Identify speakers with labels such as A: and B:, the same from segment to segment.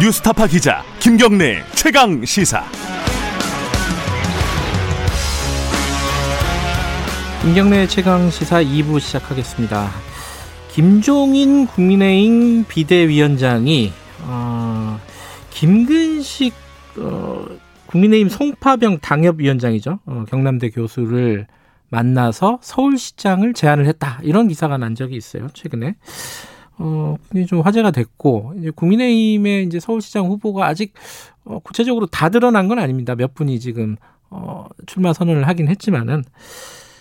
A: 뉴스타파 기자 김경래 최강 시사.
B: 김경래 최강 시사 2부 시작하겠습니다. 김종인 국민의힘 비대위원장이 어, 김근식 어, 국민의힘 송파병 당협위원장이죠. 어, 경남대 교수를 만나서 서울시장을 제안을 했다. 이런 기사가 난 적이 있어요. 최근에. 어, 굉장히 좀 화제가 됐고, 이제 국민의힘의 이제 서울시장 후보가 아직 어, 구체적으로 다 드러난 건 아닙니다. 몇 분이 지금 어, 출마 선언을 하긴 했지만은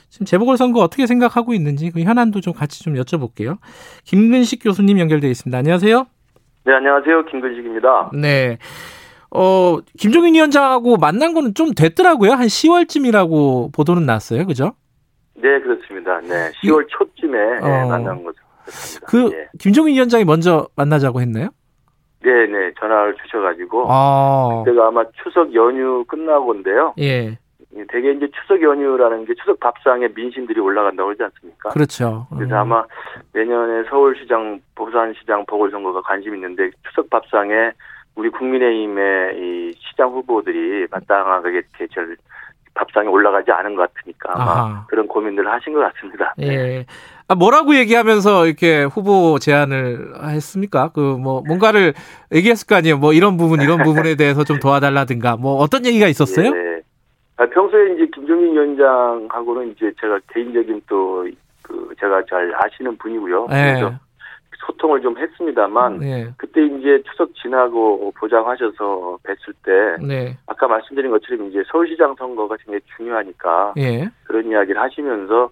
B: 지금 재보궐선거 어떻게 생각하고 있는지 그 현안도 좀 같이 좀 여쭤볼게요. 김근식 교수님 연결되어 있습니다. 안녕하세요.
C: 네, 안녕하세요. 김근식입니다.
B: 네. 어, 김종인 위원장하고 만난 거는 좀 됐더라고요. 한 10월쯤이라고 보도는 났어요. 그죠?
C: 네, 그렇습니다. 네. 10월 초쯤에 어. 네, 만난 거죠.
B: 그렇습니다. 그, 네. 김종인 위원장이 먼저 만나자고 했나요?
C: 네, 네. 전화를 주셔가지고. 아. 그때가 아마 추석 연휴 끝나고인데요. 예. 되게 이제 추석 연휴라는 게 추석 밥상에 민심들이 올라간다고 그러지 않습니까?
B: 그렇죠.
C: 그래서 음. 아마 내년에 서울시장, 부산시장 보궐선거가 관심 있는데 추석 밥상에 우리 국민의힘의 이 시장 후보들이 마땅하게 대처를 밥상에 올라가지 않은 것 같으니까 아마 아하. 그런 고민들을 하신 것 같습니다.
B: 예. 네. 아, 뭐라고 얘기하면서 이렇게 후보 제안을 했습니까? 그 뭐 뭔가를 얘기했을 거 아니에요. 뭐 이런 부분 이런 부분에 대해서 좀 도와달라든가 뭐 어떤 얘기가 있었어요? 예.
C: 아, 평소에 이제 김종민 위원장하고는 이제 제가 개인적인 또 그 제가 잘 아시는 분이고요. 네. 그래서 소통을 좀 했습니다만 네. 그때 이제 추석 지나고 보장하셔서 뵀을 때 네. 아까 말씀드린 것처럼 이제 서울시장 선거가 굉장히 중요하니까 네. 그런 이야기를 하시면서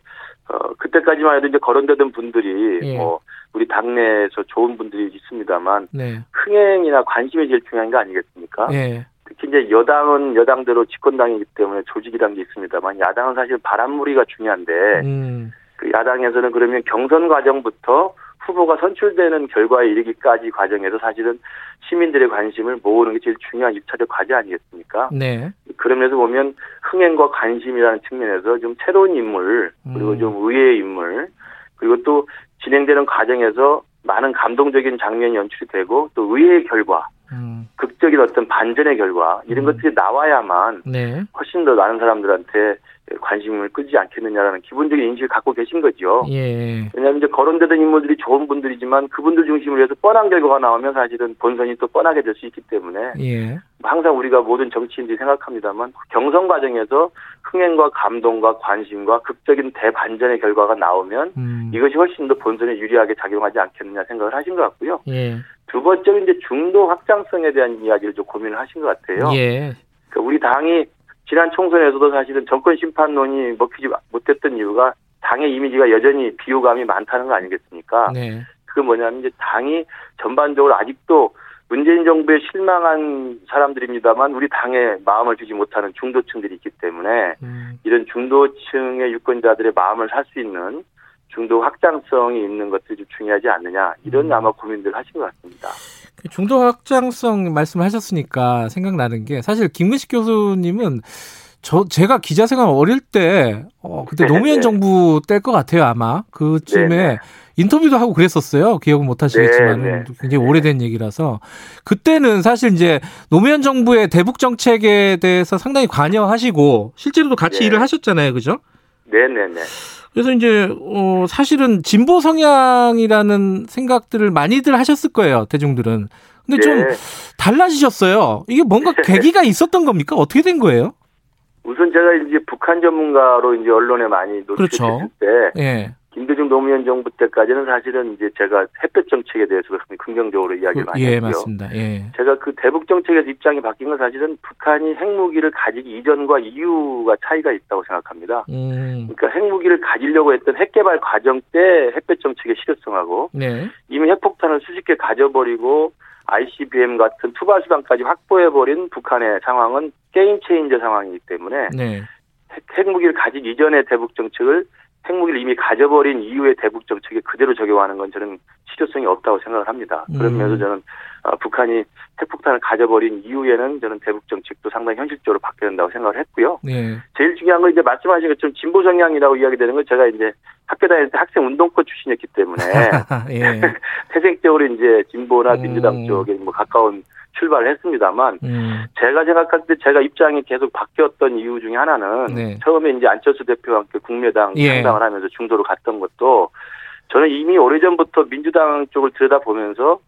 C: 어 그때까지만 해도 이제 거론되던 분들이 예. 뭐 우리 당내에서 좋은 분들이 있습니다만 네. 흥행이나 관심이 제일 중요한 거 아니겠습니까? 예. 특히 이제 여당은 여당대로 집권당이기 때문에 조직이란 게 있습니다만 야당은 사실 바람무리가 중요한데 음. 그 야당에서는 그러면 경선 과정부터 후보가 선출되는 결과에 이르기까지 과정에서 사실은 시민들의 관심을 모으는 게 제일 중요한 1차적 과제 아니겠습니까? 네. 그러면서 보면 흥행과 관심이라는 측면에서 좀 새로운 인물 그리고 음. 좀 의외의 인물 그리고 또 진행되는 과정에서 많은 감동적인 장면이 연출이 되고 또 의외의 결과 음. 극적인 어떤 반전의 결과 이런 음. 것들이 나와야만 네. 훨씬 더 많은 사람들한테 관심을 끄지 않겠느냐라는 기본적인 인식을 갖고 계신 거죠. 예. 왜냐하면 이제 거론되던 인물들이 좋은 분들이지만 그분들 중심으로 해서 뻔한 결과가 나오면 사실은 본선이 또 뻔하게 될 수 있기 때문에 예. 항상 우리가 모든 정치인들이 생각합니다만 경선 과정에서 흥행과 감동과 관심과 극적인 대반전의 결과가 나오면 음. 이것이 훨씬 더 본선에 유리하게 작용하지 않겠느냐 생각을 하신 것 같고요. 예. 두 번째는 이제 중도 확장성에 대한 이야기를 좀 고민을 하신 것 같아요. 예. 그러니까 우리 당이 지난 총선에서도 사실은 정권 심판론이 먹히지 못했던 이유가 당의 이미지가 여전히 비호감이 많다는 거 아니겠습니까? 네. 그건 뭐냐면 이제 당이 전반적으로 아직도 문재인 정부에 실망한 사람들입니다만 우리 당에 마음을 주지 못하는 중도층들이 있기 때문에 음. 이런 중도층의 유권자들의 마음을 살 수 있는 중도 확장성이 있는 것들이 좀 중요하지 않느냐 이런 음. 아마 고민들 하신 것 같습니다.
B: 중도 확장성 말씀하셨으니까 생각나는 게 사실 김근식 교수님은 저 제가 기자 생활 어릴 때 어, 그때 네, 노무현 네. 정부 때일 것 같아요 아마 그쯤에 네, 네. 인터뷰도 하고 그랬었어요 기억은 못 하시겠지만 네, 네. 굉장히 오래된 얘기라서 그때는 사실 이제 노무현 정부의 대북 정책에 대해서 상당히 관여하시고 실제로도 같이 일을 하셨잖아요 그죠?
C: 네네네.
B: 그래서 이제 어 사실은 진보 성향이라는 생각들을 많이들 하셨을 거예요 대중들은. 근데 좀 네. 달라지셨어요. 이게 뭔가 계기가 있었던 겁니까? 어떻게 된 거예요?
C: 우선 제가 이제 북한 전문가로 이제 언론에 많이 노출됐을 그렇죠. 때 예. 김대중 노무현 정부 때까지는 사실은 이제 제가 햇볕 정책에 대해서 긍정적으로 이야기를 많이 예, 했고요.
B: 맞습니다. 예.
C: 제가 그 대북 정책에서 입장이 바뀐 건 사실은 북한이 핵무기를 가지기 이전과 이후가 차이가 있다고 생각합니다. 음. 그러니까 핵무기를 가지려고 했던 핵개발 과정 때 햇볕 정책의 실효성하고 네. 이미 핵폭탄을 수십 개 가져버리고 ICBM 같은 투발 수단까지 확보해버린 북한의 상황은 게임 체인저 상황이기 때문에 네. 핵, 무기를 가지기 이전의 대북 정책을 핵무기를 이미 가져버린 이후의 대북 정책에 그대로 적용하는 건 저는 실효성이 없다고 생각을 합니다. 그러면서 음. 저는 어, 북한이 핵폭탄을 가져버린 이후에는 저는 대북 정책도 상당히 현실적으로 바뀌어야 된다고 생각을 했고요. 네. 제일 중요한 건 이제 말씀하신 것처럼 진보 성향이라고 이야기되는 건 제가 이제 학교 다닐 때 학생 운동권 출신이었기 때문에 예. 태생적으로 이제 진보나 민주당 음. 쪽에 뭐 가까운 출발을 했습니다만 음. 제가 생각할 때 제가 입장이 계속 바뀌었던 이유 중에 하나는 네. 처음에 이제 안철수 대표와 함께 국민의당 예. 창당을 하면서 중도로 갔던 것도 저는 이미 오래전부터 민주당 쪽을 들여다보면서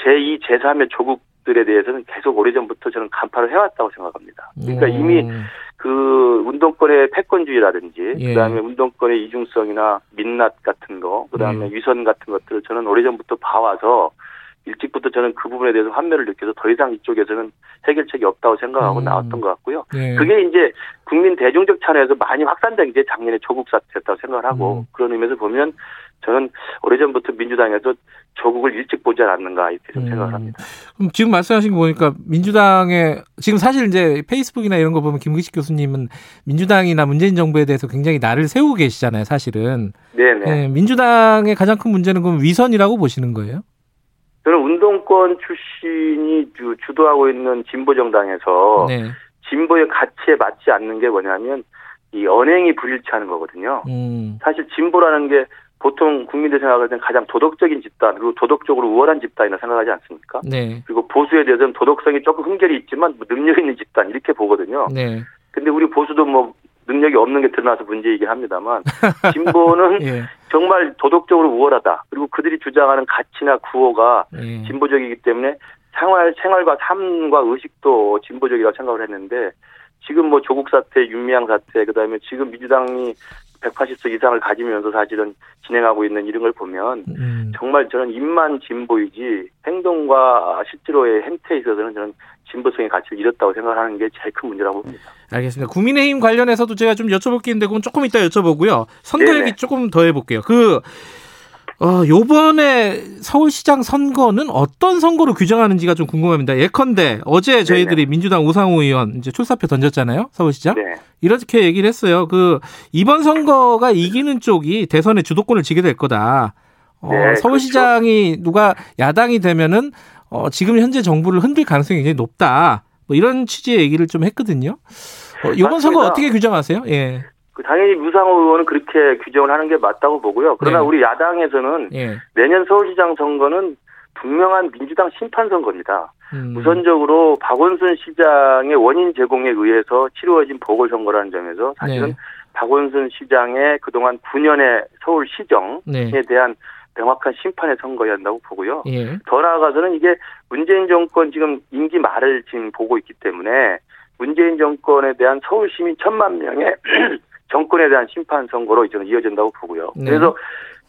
C: 제2, 제3의 조국들에 대해서는 계속 오래전부터 저는 간파를 해왔다고 생각합니다. 그러니까 음. 이미 그 운동권의 패권주의라든지 예. 그다음에 운동권의 이중성이나 민낯 같은 거 그다음에 예. 위선 같은 것들을 저는 오래전부터 봐와서 일찍부터 저는 그 부분에 대해서 환멸을 느껴서 더 이상 이쪽에서는 해결책이 없다고 생각하고 음. 나왔던 것 같고요. 예. 그게 이제 국민 대중적 차원에서 많이 확산된 게 작년에 조국 사태였다고 생각을 하고 음. 그런 의미에서 보면 저는 오래전부터 민주당에서 조국을 일찍 보지 않았는가 이렇게 좀 음. 생각을 합니다.
B: 그럼 지금 말씀하신 거 보니까 민주당의 지금 사실 이제 페이스북이나 이런 거 보면 김기식 교수님은 민주당이나 문재인 정부에 대해서 굉장히 나를 세우고 계시잖아요, 사실은. 네네. 네, 민주당의 가장 큰 문제는 그럼 위선이라고 보시는 거예요?
C: 저는 운동권 출신이 주, 주도하고 있는 진보 정당에서 네. 진보의 가치에 맞지 않는 게 뭐냐면 이 언행이 불일치하는 거거든요. 음. 사실 진보라는 게 보통 국민들 생각할 때는 가장 도덕적인 집단 그리고 도덕적으로 우월한 집단이라 생각하지 않습니까? 네. 그리고 보수에 대해서는 도덕성이 조금 흠결이 있지만 뭐 능력 있는 집단 이렇게 보거든요. 네. 근데 우리 보수도 뭐 능력이 없는 게 드러나서 문제이긴 합니다만 진보는 예. 정말 도덕적으로 우월하다. 그리고 그들이 주장하는 가치나 구호가 예. 진보적이기 때문에 생활 생활과 삶과 의식도 진보적이라고 생각을 했는데 지금 뭐 조국 사태, 윤미향 사태, 그다음에 지금 민주당이 180석 이상을 가지면서 사실은 진행하고 있는 이런 걸 보면 음. 정말 저는 입만 진보이지 행동과 실제로의 행태에 있어서는 저는 진보성의 가치를 잃었다고 생각하는 게 제일 큰 문제라고 봅니다.
B: 알겠습니다. 국민의힘 관련해서도 제가 좀 여쭤볼 게 있는데 그건 조금 이따 여쭤보고요. 선거 얘기 조금 더 해볼게요. 그 어, 요번에 서울시장 선거는 어떤 선거로 규정하는지가 좀 궁금합니다. 예컨대 어제 저희들이 네네. 민주당 우상호 의원 이제 출사표 던졌잖아요. 서울시장. 네. 이렇게 얘기를 했어요. 그 이번 선거가 이기는 쪽이 대선의 주도권을 지게 될 거다. 어, 네, 그렇죠. 서울시장이 그렇죠. 누가 야당이 되면은 어, 지금 현재 정부를 흔들 가능성이 굉장히 높다. 뭐 이런 취지의 얘기를 좀 했거든요. 어, 이번 선거 어떻게 규정하세요? 예.
C: 그 당연히 유상호 의원은 그렇게 규정을 하는 게 맞다고 보고요. 그러나 네. 우리 야당에서는 예. 내년 서울시장 선거는 분명한 민주당 심판 선거입니다. 음. 우선적으로 박원순 시장의 원인 제공에 의해서 치루어진 보궐선거라는 점에서 사실은 네. 박원순 시장의 그동안 9년의 서울 시정에 네. 대한 명확한 심판의 선거여야 한다고 보고요. 예. 더 나아가서는 이게 문재인 정권 지금 임기 말을 지금 보고 있기 때문에 문재인 정권에 대한 서울 시민 천만 명의 정권에 대한 심판 선거로 저는 이어진다고 보고요. 네. 그래서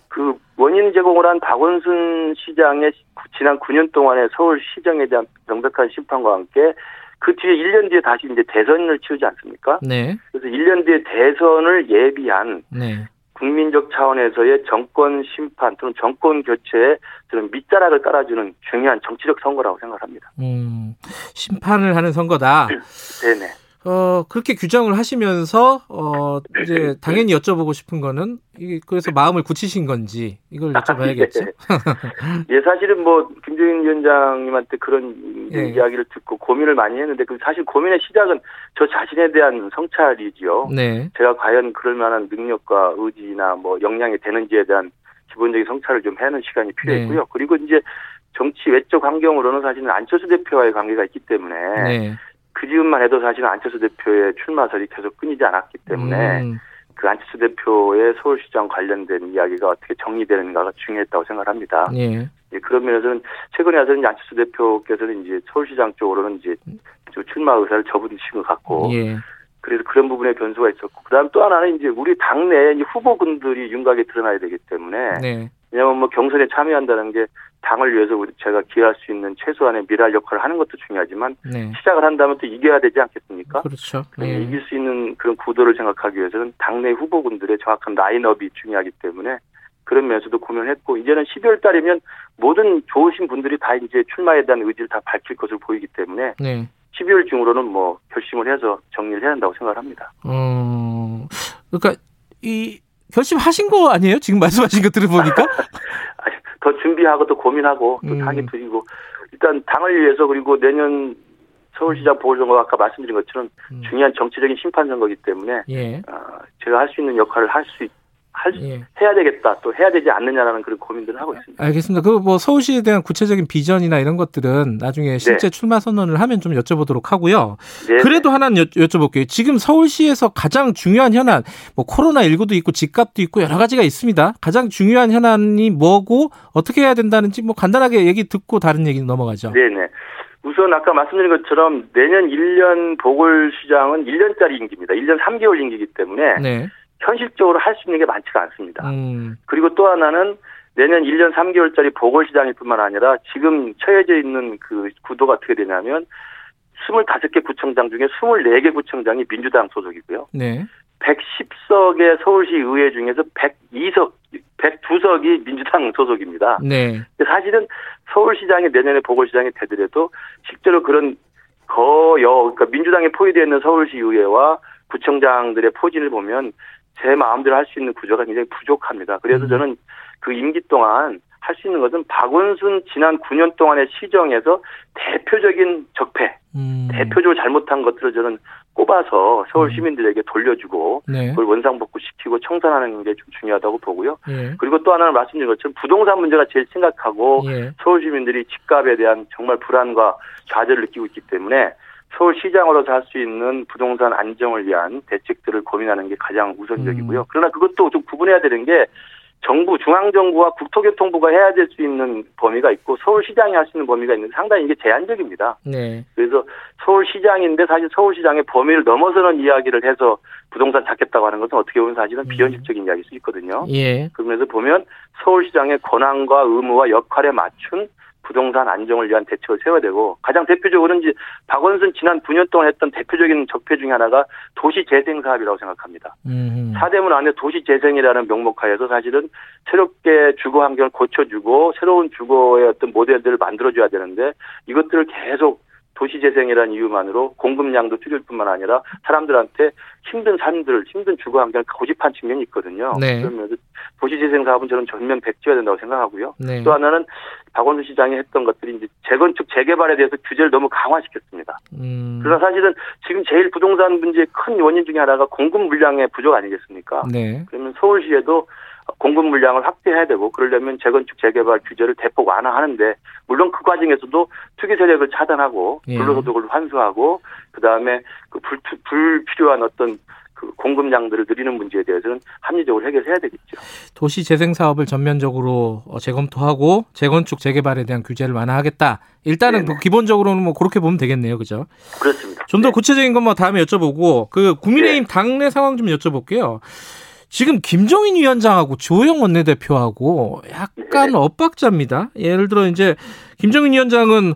C: 그 원인 제공을 한 박원순 시장의 지난 9년 동안의 서울 시정에 대한 명백한 심판과 함께 그 뒤에 1년 뒤에 다시 이제 대선을 치르지 않습니까? 네. 그래서 1년 뒤에 대선을 예비한 네. 국민적 차원에서의 정권 심판 또는 정권 교체에 저는 밑자락을 깔아주는 중요한 정치적 선거라고 생각합니다. 음,
B: 심판을 하는 선거다. 네네. 어, 그렇게 규정을 하시면서, 어, 이제, 당연히 여쭤보고 싶은 거는, 이게, 그래서 마음을 굳히신 건지, 이걸 여쭤봐야겠죠.
C: 예, 사실은 뭐, 김정인 위원장님한테 그런 예. 이야기를 듣고 고민을 많이 했는데, 그 사실 고민의 시작은 저 자신에 대한 성찰이지요. 네. 제가 과연 그럴 만한 능력과 의지나 뭐, 역량이 되는지에 대한 기본적인 성찰을 좀 해는 시간이 필요했고요. 네. 그리고 이제, 정치 외적 환경으로는 사실은 안철수 대표와의 관계가 있기 때문에, 네. 그 즈음만 해도 사실은 안철수 대표의 출마설이 계속 끊이지 않았기 때문에 음. 그 안철수 대표의 서울시장 관련된 이야기가 어떻게 정리되는가가 중요했다고 생각합니다. 예. 예, 그런 면에서는 최근에 와서는 안철수 대표께서는 이제 서울시장 쪽으로는 이제 출마 의사를 접으신 것 같고 예. 그래서 그런 부분에 변수가 있었고 그다음 또 하나는 이제 우리 당내 후보군들이 윤곽에 드러나야 되기 때문에 네. 왜냐하면 뭐 경선에 참여한다는 게 당을 위해서 제가 기여할 수 있는 최소한의 미랄 역할을 하는 것도 중요하지만 네. 시작을 한다면 또 이겨야 되지 않겠습니까?
B: 그렇죠.
C: 네. 이길 수 있는 그런 구도를 생각하기 위해서는 당내 후보군들의 정확한 라인업이 중요하기 때문에 그런 면에서도 고민했고 이제는 12월 달이면 모든 좋으신 분들이 다 이제 출마에 대한 의지를 다 밝힐 것으로 보이기 때문에 네. 12월 중으로는 뭐 결심을 해서 정리를 해야 한다고 생각을 합니다.
B: 음, 그러니까 이 결심하신 거 아니에요? 지금 말씀하신 거 들어보니까?
C: 더 준비하고 또 고민하고 또 음. 당이 드리고 일단 당을 위해서 그리고 내년 서울시장 보궐선거 아까 말씀드린 것처럼 음. 중요한 정치적인 심판 선거이기 때문에 예. 어, 제가 할 수 있는 역할을 할 수 할 예. 해야 되겠다 또 해야 되지 않느냐라는 그런 고민들을 하고 있습니다.
B: 알겠습니다. 그 뭐 서울시에 대한 구체적인 비전이나 이런 것들은 나중에 실제 네. 출마 선언을 하면 좀 여쭤보도록 하고요. 네. 그래도 하나 여, 여쭤볼게요. 지금 서울시에서 가장 중요한 현안 뭐 코로나 19도 있고 집값도 있고 여러 가지가 있습니다. 가장 중요한 현안이 뭐고 어떻게 해야 된다는지 뭐 간단하게 얘기 듣고 다른 얘기 넘어가죠.
C: 네네. 우선 아까 말씀드린 것처럼 내년 1년 보궐시장은 1년짜리 임기입니다. 1년 3개월 임기이기 때문에 네. 현실적으로 할 수 있는 게 많지가 않습니다. 음. 그리고 또 하나는 내년 1년 3개월짜리 보궐시장일 뿐만 아니라 지금 처해져 있는 그 구도가 어떻게 되냐면 25개 구청장 중에 24개 구청장이 민주당 소속이고요. 네. 110석의 서울시 의회 중에서 102석, 102석이 민주당 소속입니다. 네. 사실은 서울시장이 내년에 보궐시장이 되더라도 실제로 그런 거여, 그러니까 민주당에 포위되어 있는 서울시 의회와 구청장들의 포진을 보면 제 마음대로 할 수 있는 구조가 굉장히 부족합니다. 그래서 음. 저는 그 임기 동안 할 수 있는 것은 박원순 지난 9년 동안의 시정에서 대표적인 적폐, 음. 대표적으로 잘못한 것들을 저는 꼽아서 서울 음. 시민들에게 돌려주고 네. 그걸 원상복구시키고 청산하는 게 좀 중요하다고 보고요. 예. 그리고 또 하나는 말씀드린 것처럼 부동산 문제가 제일 심각하고 예. 서울 시민들이 집값에 대한 정말 불안과 좌절을 느끼고 있기 때문에 서울시장으로서 할 수 있는 부동산 안정을 위한 대책들을 고민하는 게 가장 우선적이고요. 음. 그러나 그것도 좀 구분해야 되는 게 정부, 중앙정부와 국토교통부가 해야 될 수 있는 범위가 있고 서울시장이 할 수 있는 범위가 있는데 상당히 이게 제한적입니다. 네. 그래서 서울시장인데 사실 서울시장의 범위를 넘어서는 이야기를 해서 부동산 찾겠다고 하는 것은 어떻게 보면 사실은 음. 비현실적인 이야기일 수 있거든요. 예. 그러면서 보면 서울시장의 권한과 의무와 역할에 맞춘 부동산 안정을 위한 대책을 세워야 되고 가장 대표적으로는 이제 박원순 지난 9년 동안 했던 대표적인 적폐 중에 하나가 도시 재생 사업이라고 생각합니다. 음. 사대문 안에 도시 재생이라는 명목하에서 사실은 새롭게 주거 환경을 고쳐주고 새로운 주거의 어떤 모델들을 만들어줘야 되는데 이것들을 계속 도시재생이라는 이유만으로 공급량도 줄일 뿐만 아니라 사람들한테 힘든 삶들, 힘든 주거 환경을 고집한 측면이 있거든요. 네. 그러면서 도시재생 사업은 저는 전면 백지화야 된다고 생각하고요. 네. 또 하나는 박원순 시장이 했던 것들이 이제 재건축, 재개발에 대해서 규제를 너무 강화시켰습니다. 음. 그래서 사실은 지금 제일 부동산 문제의 큰 원인 중에 하나가 공급 물량의 부족 아니겠습니까? 네. 그러면 서울시에도 공급 물량을 확대해야 되고 그러려면 재건축 재개발 규제를 대폭 완화하는데 물론 그 과정에서도 투기 세력을 차단하고 예. 불로소득을 환수하고 그다음에 그 불, 불필요한 어떤 그 공급량들을 늘리는 문제에 대해서는 합리적으로 해결해야 되겠죠.
B: 도시 재생 사업을 전면적으로 어, 재검토하고 재건축 재개발에 대한 규제를 완화하겠다. 일단은 뭐 기본적으로는 뭐 그렇게 보면 되겠네요, 그죠?
C: 그렇습니다.
B: 좀더 네. 구체적인 건 뭐 다음에 여쭤보고 그 국민의힘 네. 당내 상황 좀 여쭤볼게요. 지금 김종인 위원장하고 조영 원내대표하고 약간 네. 엇박자입니다. 예를 들어 이제 김종인 위원장은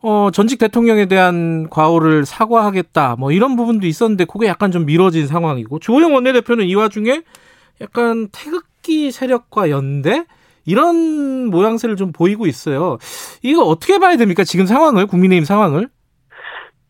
B: 어, 전직 대통령에 대한 과오를 사과하겠다. 뭐 이런 부분도 있었는데 그게 약간 좀 미뤄진 상황이고 조영 원내대표는 이 와중에 약간 태극기 세력과 연대 이런 모양새를 좀 보이고 있어요. 이거 어떻게 봐야 됩니까? 지금 상황을 국민의힘 상황을?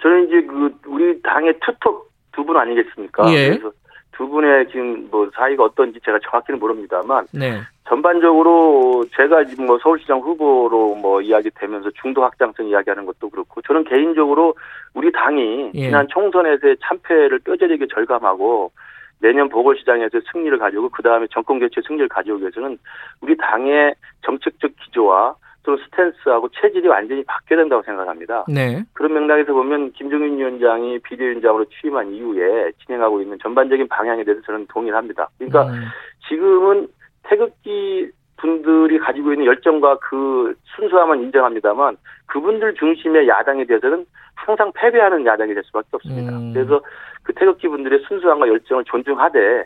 C: 저는 이제 그 우리 당의 투톱 두 분 아니겠습니까? 예. 그래서 두 분의 지금 뭐 사이가 어떤지 제가 정확히는 모릅니다만 네. 전반적으로 제가 지금 뭐 서울시장 후보로 뭐 이야기되면서 중도 확장성 이야기하는 것도 그렇고 저는 개인적으로 우리 당이 예. 지난 총선에서의 참패를 뼈저리게 절감하고 내년 보궐시장에서 승리를 가지고 그 다음에 정권 교체 승리를 가져오기 위해서는 우리 당의 정책적 기조와 또 스탠스하고 체질이 완전히 바뀌어야 된다고 생각합니다. 네. 그런 맥락에서 보면 김종인 위원장이 비대위원장으로 취임한 이후에 진행하고 있는 전반적인 방향에 대해서 저는 동의를 합니다. 그러니까 음. 지금은 태극기 분들이 가지고 있는 열정과 그 순수함은 인정합니다만 그분들 중심의 야당에 대해서는 항상 패배하는 야당이 될 수밖에 없습니다. 음. 그래서 그 태극기 분들의 순수함과 열정을 존중하되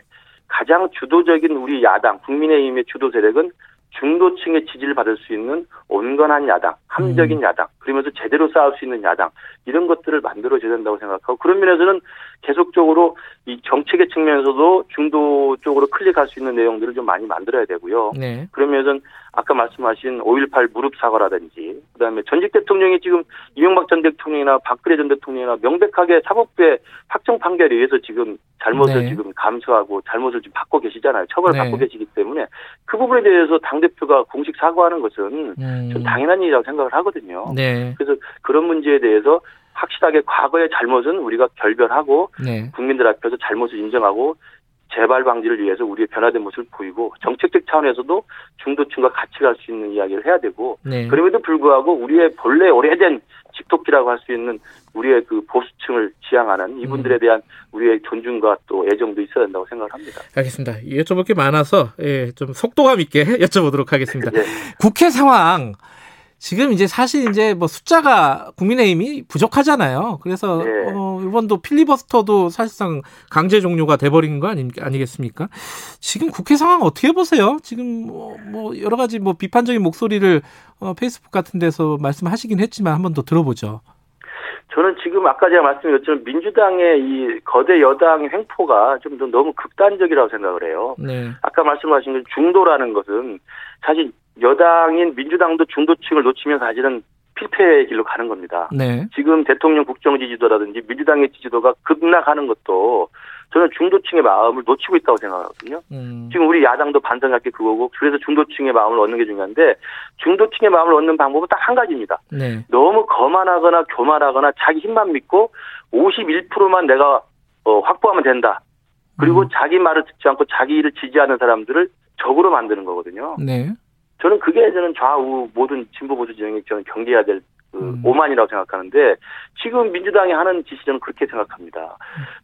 C: 가장 주도적인 우리 야당 국민의힘의 주도 세력은 중도층의 지지를 받을 수 있는 온건한 야당, 합리적인 음. 야당, 그러면서 제대로 싸울 수 있는 야당 이런 것들을 만들어줘야 된다고 생각하고 그런 면에서는 계속적으로 이 정책의 측면에서도 중도 쪽으로 클릭할 수 있는 내용들을 좀 많이 만들어야 되고요. 네. 그러면은 아까 말씀하신 5.18 무릎 사과라든지 그다음에 전직 대통령이 지금 이명박 전 대통령이나 박근혜 전 대통령이나 명백하게 사법부의 확정 판결에 의해서 지금 잘못을 네. 지금 감수하고 잘못을 지금 받고 계시잖아요. 처벌을 네. 받고 계시기 때문에 그 부분에 대해서 당 대표가 공식 사과하는 것은 음. 좀 당연한 일이라고 생각을 하거든요. 네. 그래서 그런 문제에 대해서 확실하게 과거의 잘못은 우리가 결별하고 네. 국민들 앞에서 잘못을 인정하고 재발 방지를 위해서 우리의 변화된 모습을 보이고 정책적 차원에서도 중도층과 같이 갈 수 있는 이야기를 해야 되고 네. 그럼에도 불구하고 우리의 본래 오래된 직독기라고 할 수 있는 우리의 그 보수층을 지향하는 이분들에 음. 대한 우리의 존중과 또 애정도 있어야 된다고 생각을 합니다.
B: 알겠습니다. 여쭤볼 게 많아서 예, 좀 속도감 있게 여쭤보도록 하겠습니다. 네. 국회 상황 지금 이제 사실 이제 뭐 숫자가 국민의힘이 부족하잖아요. 그래서 네. 어, 이번도 필리버스터도 사실상 강제 종료가 돼버린 거 아니, 아니겠습니까? 지금 국회 상황 어떻게 보세요? 지금 뭐, 뭐 여러 가지 뭐 비판적인 목소리를 어, 페이스북 같은 데서 말씀하시긴 했지만 한 번 더 들어보죠.
C: 저는 지금 아까 제가 말씀드렸지만 민주당의 이 거대 여당의 횡포가 좀 너무 극단적이라고 생각을 해요. 네. 아까 말씀하신 중도라는 것은 사실 여당인 민주당도 중도층을 놓치면 사실은 필패의 길로 가는 겁니다. 네. 지금 대통령 국정 지지도라든지 민주당의 지지도가 급락하는 것도 저는 중도층의 마음을 놓치고 있다고 생각하거든요. 음. 지금 우리 야당도 반성할 게 그거고 그래서 중도층의 마음을 얻는 게 중요한데 중도층의 마음을 얻는 방법은 딱 한 가지입니다. 네. 너무 거만하거나 교만하거나 자기 힘만 믿고 51%만 내가 어, 확보하면 된다. 그리고 음. 자기 말을 듣지 않고 자기 일을 지지하는 사람들을 적으로 만드는 거거든요. 네. 저는 그게 저는 좌우 모든 진보 보수 진영이 저는 경계해야 될그 음. 오만이라고 생각하는데 지금 민주당이 하는 짓이 저는 그렇게 생각합니다.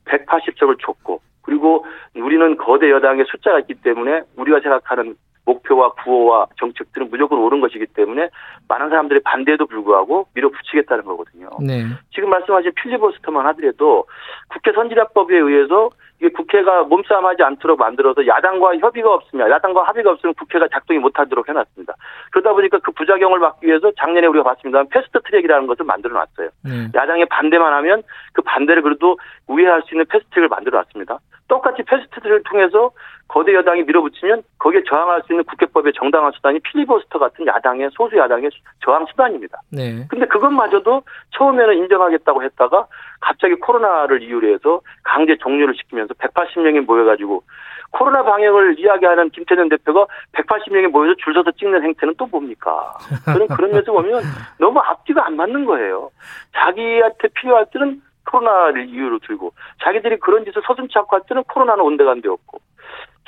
C: 180석을 줬고 그리고 우리는 거대 여당의 숫자가 있기 때문에 우리가 생각하는 목표와 구호와 정책들은 무조건 옳은 것이기 때문에 많은 사람들이 반대에도 불구하고 밀어붙이겠다는 거거든요. 네. 지금 말씀하신 필리버스터만 하더라도 국회 선진화법에 의해서 이게 국회가 몸싸움하지 않도록 만들어서 야당과 협의가 없으면 야당과 합의가 없으면 국회가 작동이 못하도록 해놨습니다. 그러다 보니까 그 부작용을 막기 위해서 작년에 우리가 봤습니다. 패스트 트랙이라는 것을 만들어놨어요. 음. 야당이 반대만 하면 그 반대를 그래도 우회할 수 있는 패스트 트랙을 만들어놨습니다. 똑같이 패스트 트랙을 통해서 거대 여당이 밀어붙이면 거기에 저항할 수 있는 국회법의 정당한 수단이 필리버스터 같은 야당의 소수 야당의 저항 수단입니다. 네. 근데 그것마저도 처음에는 인정하겠다고 했다가 갑자기 코로나를 이유로 해서 강제 종료를 시키면서 180명이 모여가지고 코로나 방역을 이야기하는 김태년 대표가 180명이 모여서 줄 서서 찍는 행태는 또 뭡니까? 저는 그런 면에서 보면 너무 앞뒤가 안 맞는 거예요. 자기한테 필요할 때는 코로나를 이유로 들고 자기들이 그런 짓을 서슴치 않고 할 때는 코로나는 온데간데 없고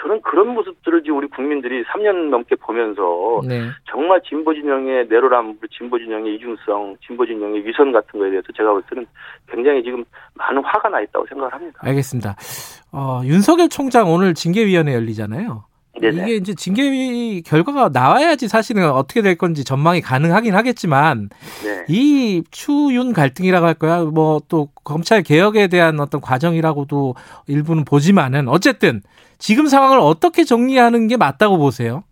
C: 저는 그런 모습들을 지금 우리 국민들이 3년 넘게 보면서 네. 정말 진보 진영의 내로남, 진보 진영의 이중성, 진보 진영의 위선 같은 거에 대해서 제가 볼 때는 굉장히 지금 많은 화가 나 있다고 생각을 합니다.
B: 알겠습니다. 어, 윤석열 총장 오늘 징계위원회 열리잖아요. 네네. 이게 이제 징계위 결과가 나와야지 사실은 어떻게 될 건지 전망이 가능하긴 하겠지만 네. 이 추윤 갈등이라고 할 거야 뭐 또 검찰 개혁에 대한 어떤 과정이라고도 일부는 보지만은 어쨌든 지금 상황을 어떻게 정리하는 게 맞다고 보세요?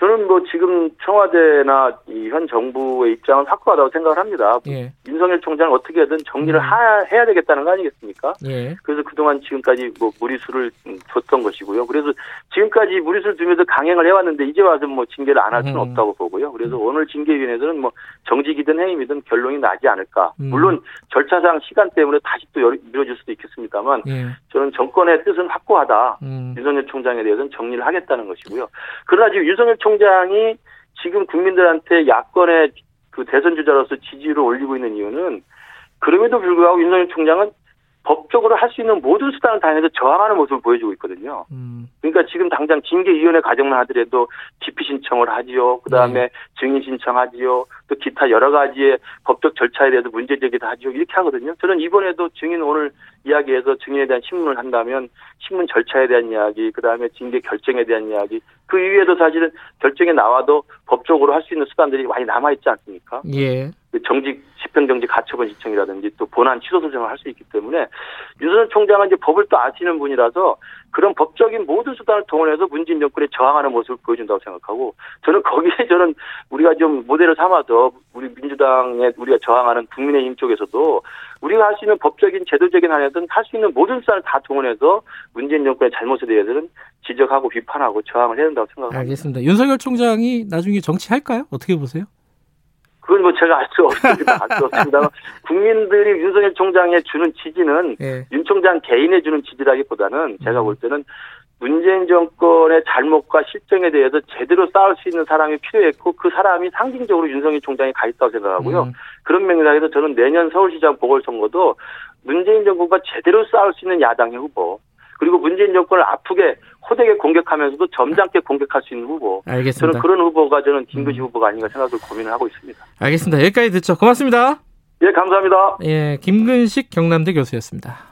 C: 저는 뭐 지금 청와대나 이 현 정부의 입장은 확고하다고 생각을 합니다. 예. 윤석열 총장을 어떻게든 정리를 음. 하, 해야 되겠다는 거 아니겠습니까? 예. 그래서 그동안 지금까지 뭐 무리수를 줬던 것이고요. 그래서 지금까지 무리수를 두면서 강행을 해왔는데 이제 와서 뭐 징계를 안 할 수는 음. 없다고 보고요. 그래서 음. 오늘 징계위원회에서는 뭐 정직이든 해임이든 결론이 나지 않을까. 음. 물론 절차상 시간 때문에 다시 또 미뤄질 수도 있겠습니다만 예. 저는 정권의 뜻은 확고하다. 음. 윤석열 총장에 대해서는 정리를 하겠다는 것이고요. 그러나 지금 윤석열 총 총장이 지금 국민들한테 야권의 그 대선 주자로서 지지를 올리고 있는 이유는 그럼에도 불구하고 윤석열 총장은 법적으로 할 수 있는 모든 수단을 다해서 저항하는 모습을 보여주고 있거든요. 음. 그러니까 지금 당장 징계위원회 과정만 하더라도 기피 신청을 하지요. 그 다음에 네. 증인 신청하지요. 또 기타 여러 가지의 법적 절차에 대해서 문제 제기도 하지요. 이렇게 하거든요. 저는 이번에도 증인 오늘 이야기해서 증인에 대한 신문을 한다면 신문 절차에 대한 이야기, 그 다음에 징계 결정에 대한 이야기, 그 이후에도 사실은 결정에 나와도 법적으로 할 수 있는 수단들이 많이 남아있지 않습니까? 예. 그 정직, 집행 정지 가처분 신청이라든지 또 본안 취소 소정을 할 수 있기 때문에 윤석열 총장은 이제 법을 또 아시는 분이라서 그런 법적인 모든 수단을 동원해서 문재인 정권에 저항하는 모습을 보여준다고 생각하고 저는 거기에 저는 우리가 좀 모델을 삼아서 우리 민주당에 우리가 저항하는 국민의힘 쪽에서도 우리가 할 수 있는 법적인 제도적인 한에든 할 수 있는 모든 수단을 다 동원해서 문재인 정권의 잘못에 대해서는 지적하고 비판하고 저항을 해야 된다고 생각합니다.
B: 알겠습니다. 윤석열 총장이 나중에 정치할까요? 어떻게 보세요?
C: 그건 뭐 제가 알 수 없습니다. 알 수 없습니다. 국민들이 윤석열 총장에 주는 지지는 예. 윤 총장 개인에 주는 지지라기보다는 제가 음. 볼 때는 문재인 정권의 잘못과 실정에 대해서 제대로 싸울 수 있는 사람이 필요했고 그 사람이 상징적으로 윤석열 총장이 가 있다고 생각하고요. 음. 그런 맥락에서 저는 내년 서울시장 보궐선거도 문재인 정부가 제대로 싸울 수 있는 야당의 후보 그리고 문재인 정권을 아프게 호되게 공격하면서도 점잖게 공격할 수 있는 후보.
B: 알겠습니다.
C: 저는 그런 후보가 저는 김근식 음. 후보가 아닌가 생각을 고민을 하고 있습니다.
B: 알겠습니다. 여기까지 듣죠. 고맙습니다.
C: 예, 감사합니다.
B: 예, 김근식 경남대 교수였습니다.